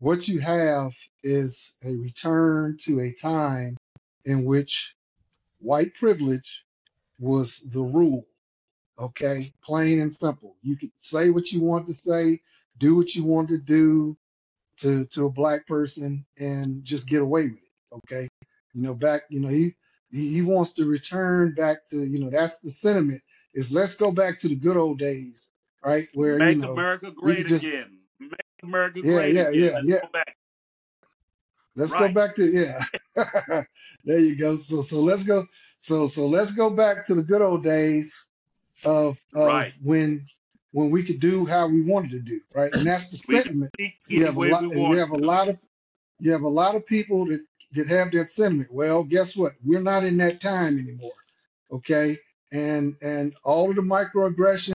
what you have is a return to a time in which white privilege was the rule. Okay, plain and simple. You could say what you want to say, do what you want to do to to a black person, and just get away with it. Okay, you know, back, you know, he he, wants to return back to, you know, that's the sentiment is let's go back to the good old days, right? Where, you Make know, America great just, again. America yeah, great yeah, again. yeah, Let's yeah. go back. Let's go Right. back to, yeah. There you go. So so let's go. So so let's go back to the good old days of of Right. when when we could do how we wanted to do, right? And that's the We sentiment. speak You any have a way lot. we You have a to. lot of you have a lot of people that that have that sentiment. Well, guess what? We're not in that time anymore. Okay, and and all of the microaggressions.